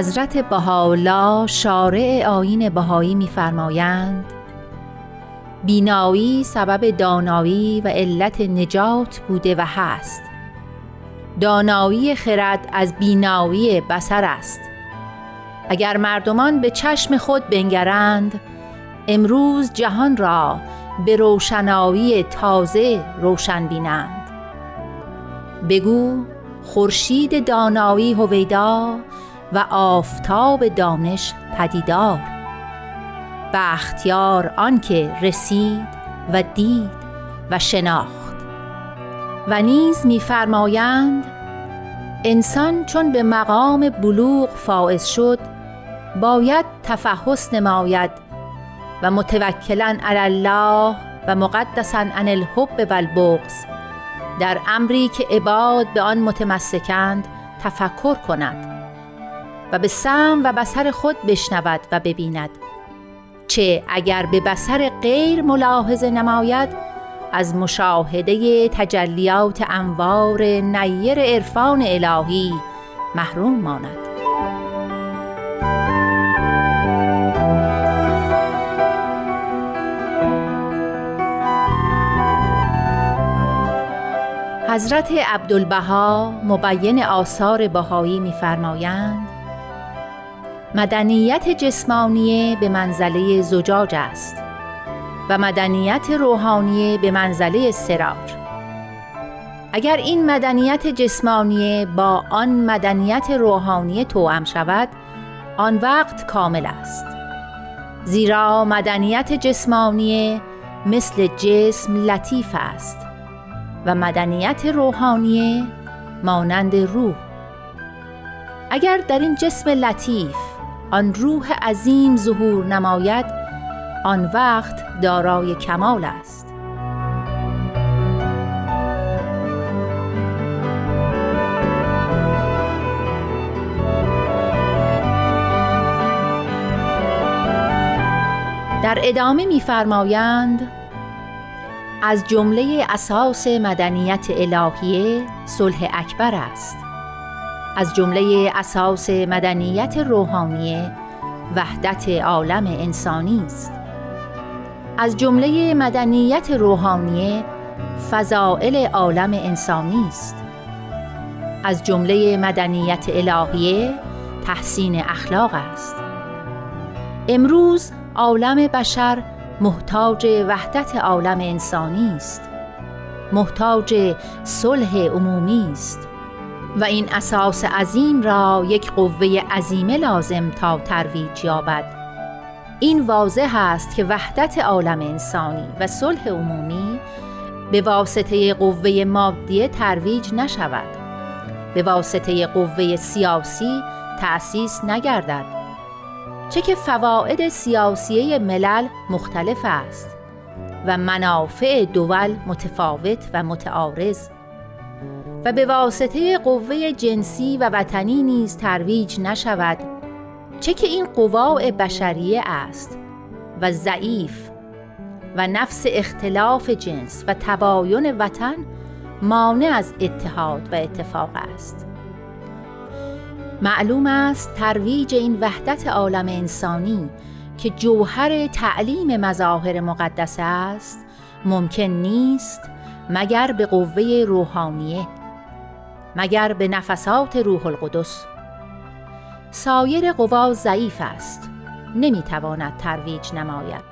حضرت بهاءالله شارع آین بهایی می‌فرمایند بینایی سبب دانایی و علت نجات بوده و هست. دانایی خرد از بینایی بسر است. اگر مردمان به چشم خود بنگرند امروز جهان را به روشنایی تازه روشن بینند. بگو خورشید دانایی هویدا و آفتاب دانش پدیدار. بختیار آنکه رسید و دید و شناخت. و نیز میفرمایند انسان چون به مقام بلوغ فائز شد باید تفحص نماید و متوکلا علی الله و مقدسا عن الحب و البغض در امری که عباد به آن متمسکند تفکر کند. و به سم و بسر خود بشنود و ببیند. چه اگر به بسر غیر ملاحظه نماید از مشاهده تجلیات انوار نیر عرفان الهی محروم ماند. حضرت عبدالبها مبین آثار بهایی می‌فرمایند مدنیت جسمانیه به منزله زجاج است و مدنیت روحانیه به منزله سراج. اگر این مدنیت جسمانیه با آن مدنیت روحانی توأم شود آن وقت کامل است. زیرا مدنیت جسمانیه مثل جسم لطیف است و مدنیت روحانیه مانند روح. اگر در این جسم لطیف آن روح عظیم ظهور نماید آن وقت دارای کمال است. در ادامه می‌فرمایند از جمله اساس مدنیت الهیه صلح اکبر است. از جمله اساس مدنیت روحانیه وحدت عالم انسانی است. از جمله مدنیت روحانیه فضائل عالم انسانی است. از جمله مدنیت الهیه تحسین اخلاق است. امروز عالم بشر محتاج وحدت عالم انسانی است. محتاج صلح عمومی است. و این اساس عظیم را یک قوه عظیمه لازم تا ترویج یابد. این واضح است که وحدت عالم انسانی و صلح عمومی به واسطه قوه مادیه ترویج نشود. به واسطه قوه سیاسی تأسیس نگردد. چه که فواید سیاسیه ملل مختلف است و منافع دول متفاوت و متعارض و به واسطه قوه جنسی و وطنی نیز ترویج نشود چه که این قواع بشریه است و ضعیف و نفس اختلاف جنس و تباین وطن مانع از اتحاد و اتفاق است. معلوم است ترویج این وحدت عالم انسانی که جوهر تعلیم مظاهر مقدس است ممکن نیست مگر به قوه روحانیه مگر به نفسات روح القدس. سایر قوا ضعیف است. نمی‌تواند ترویج نماید.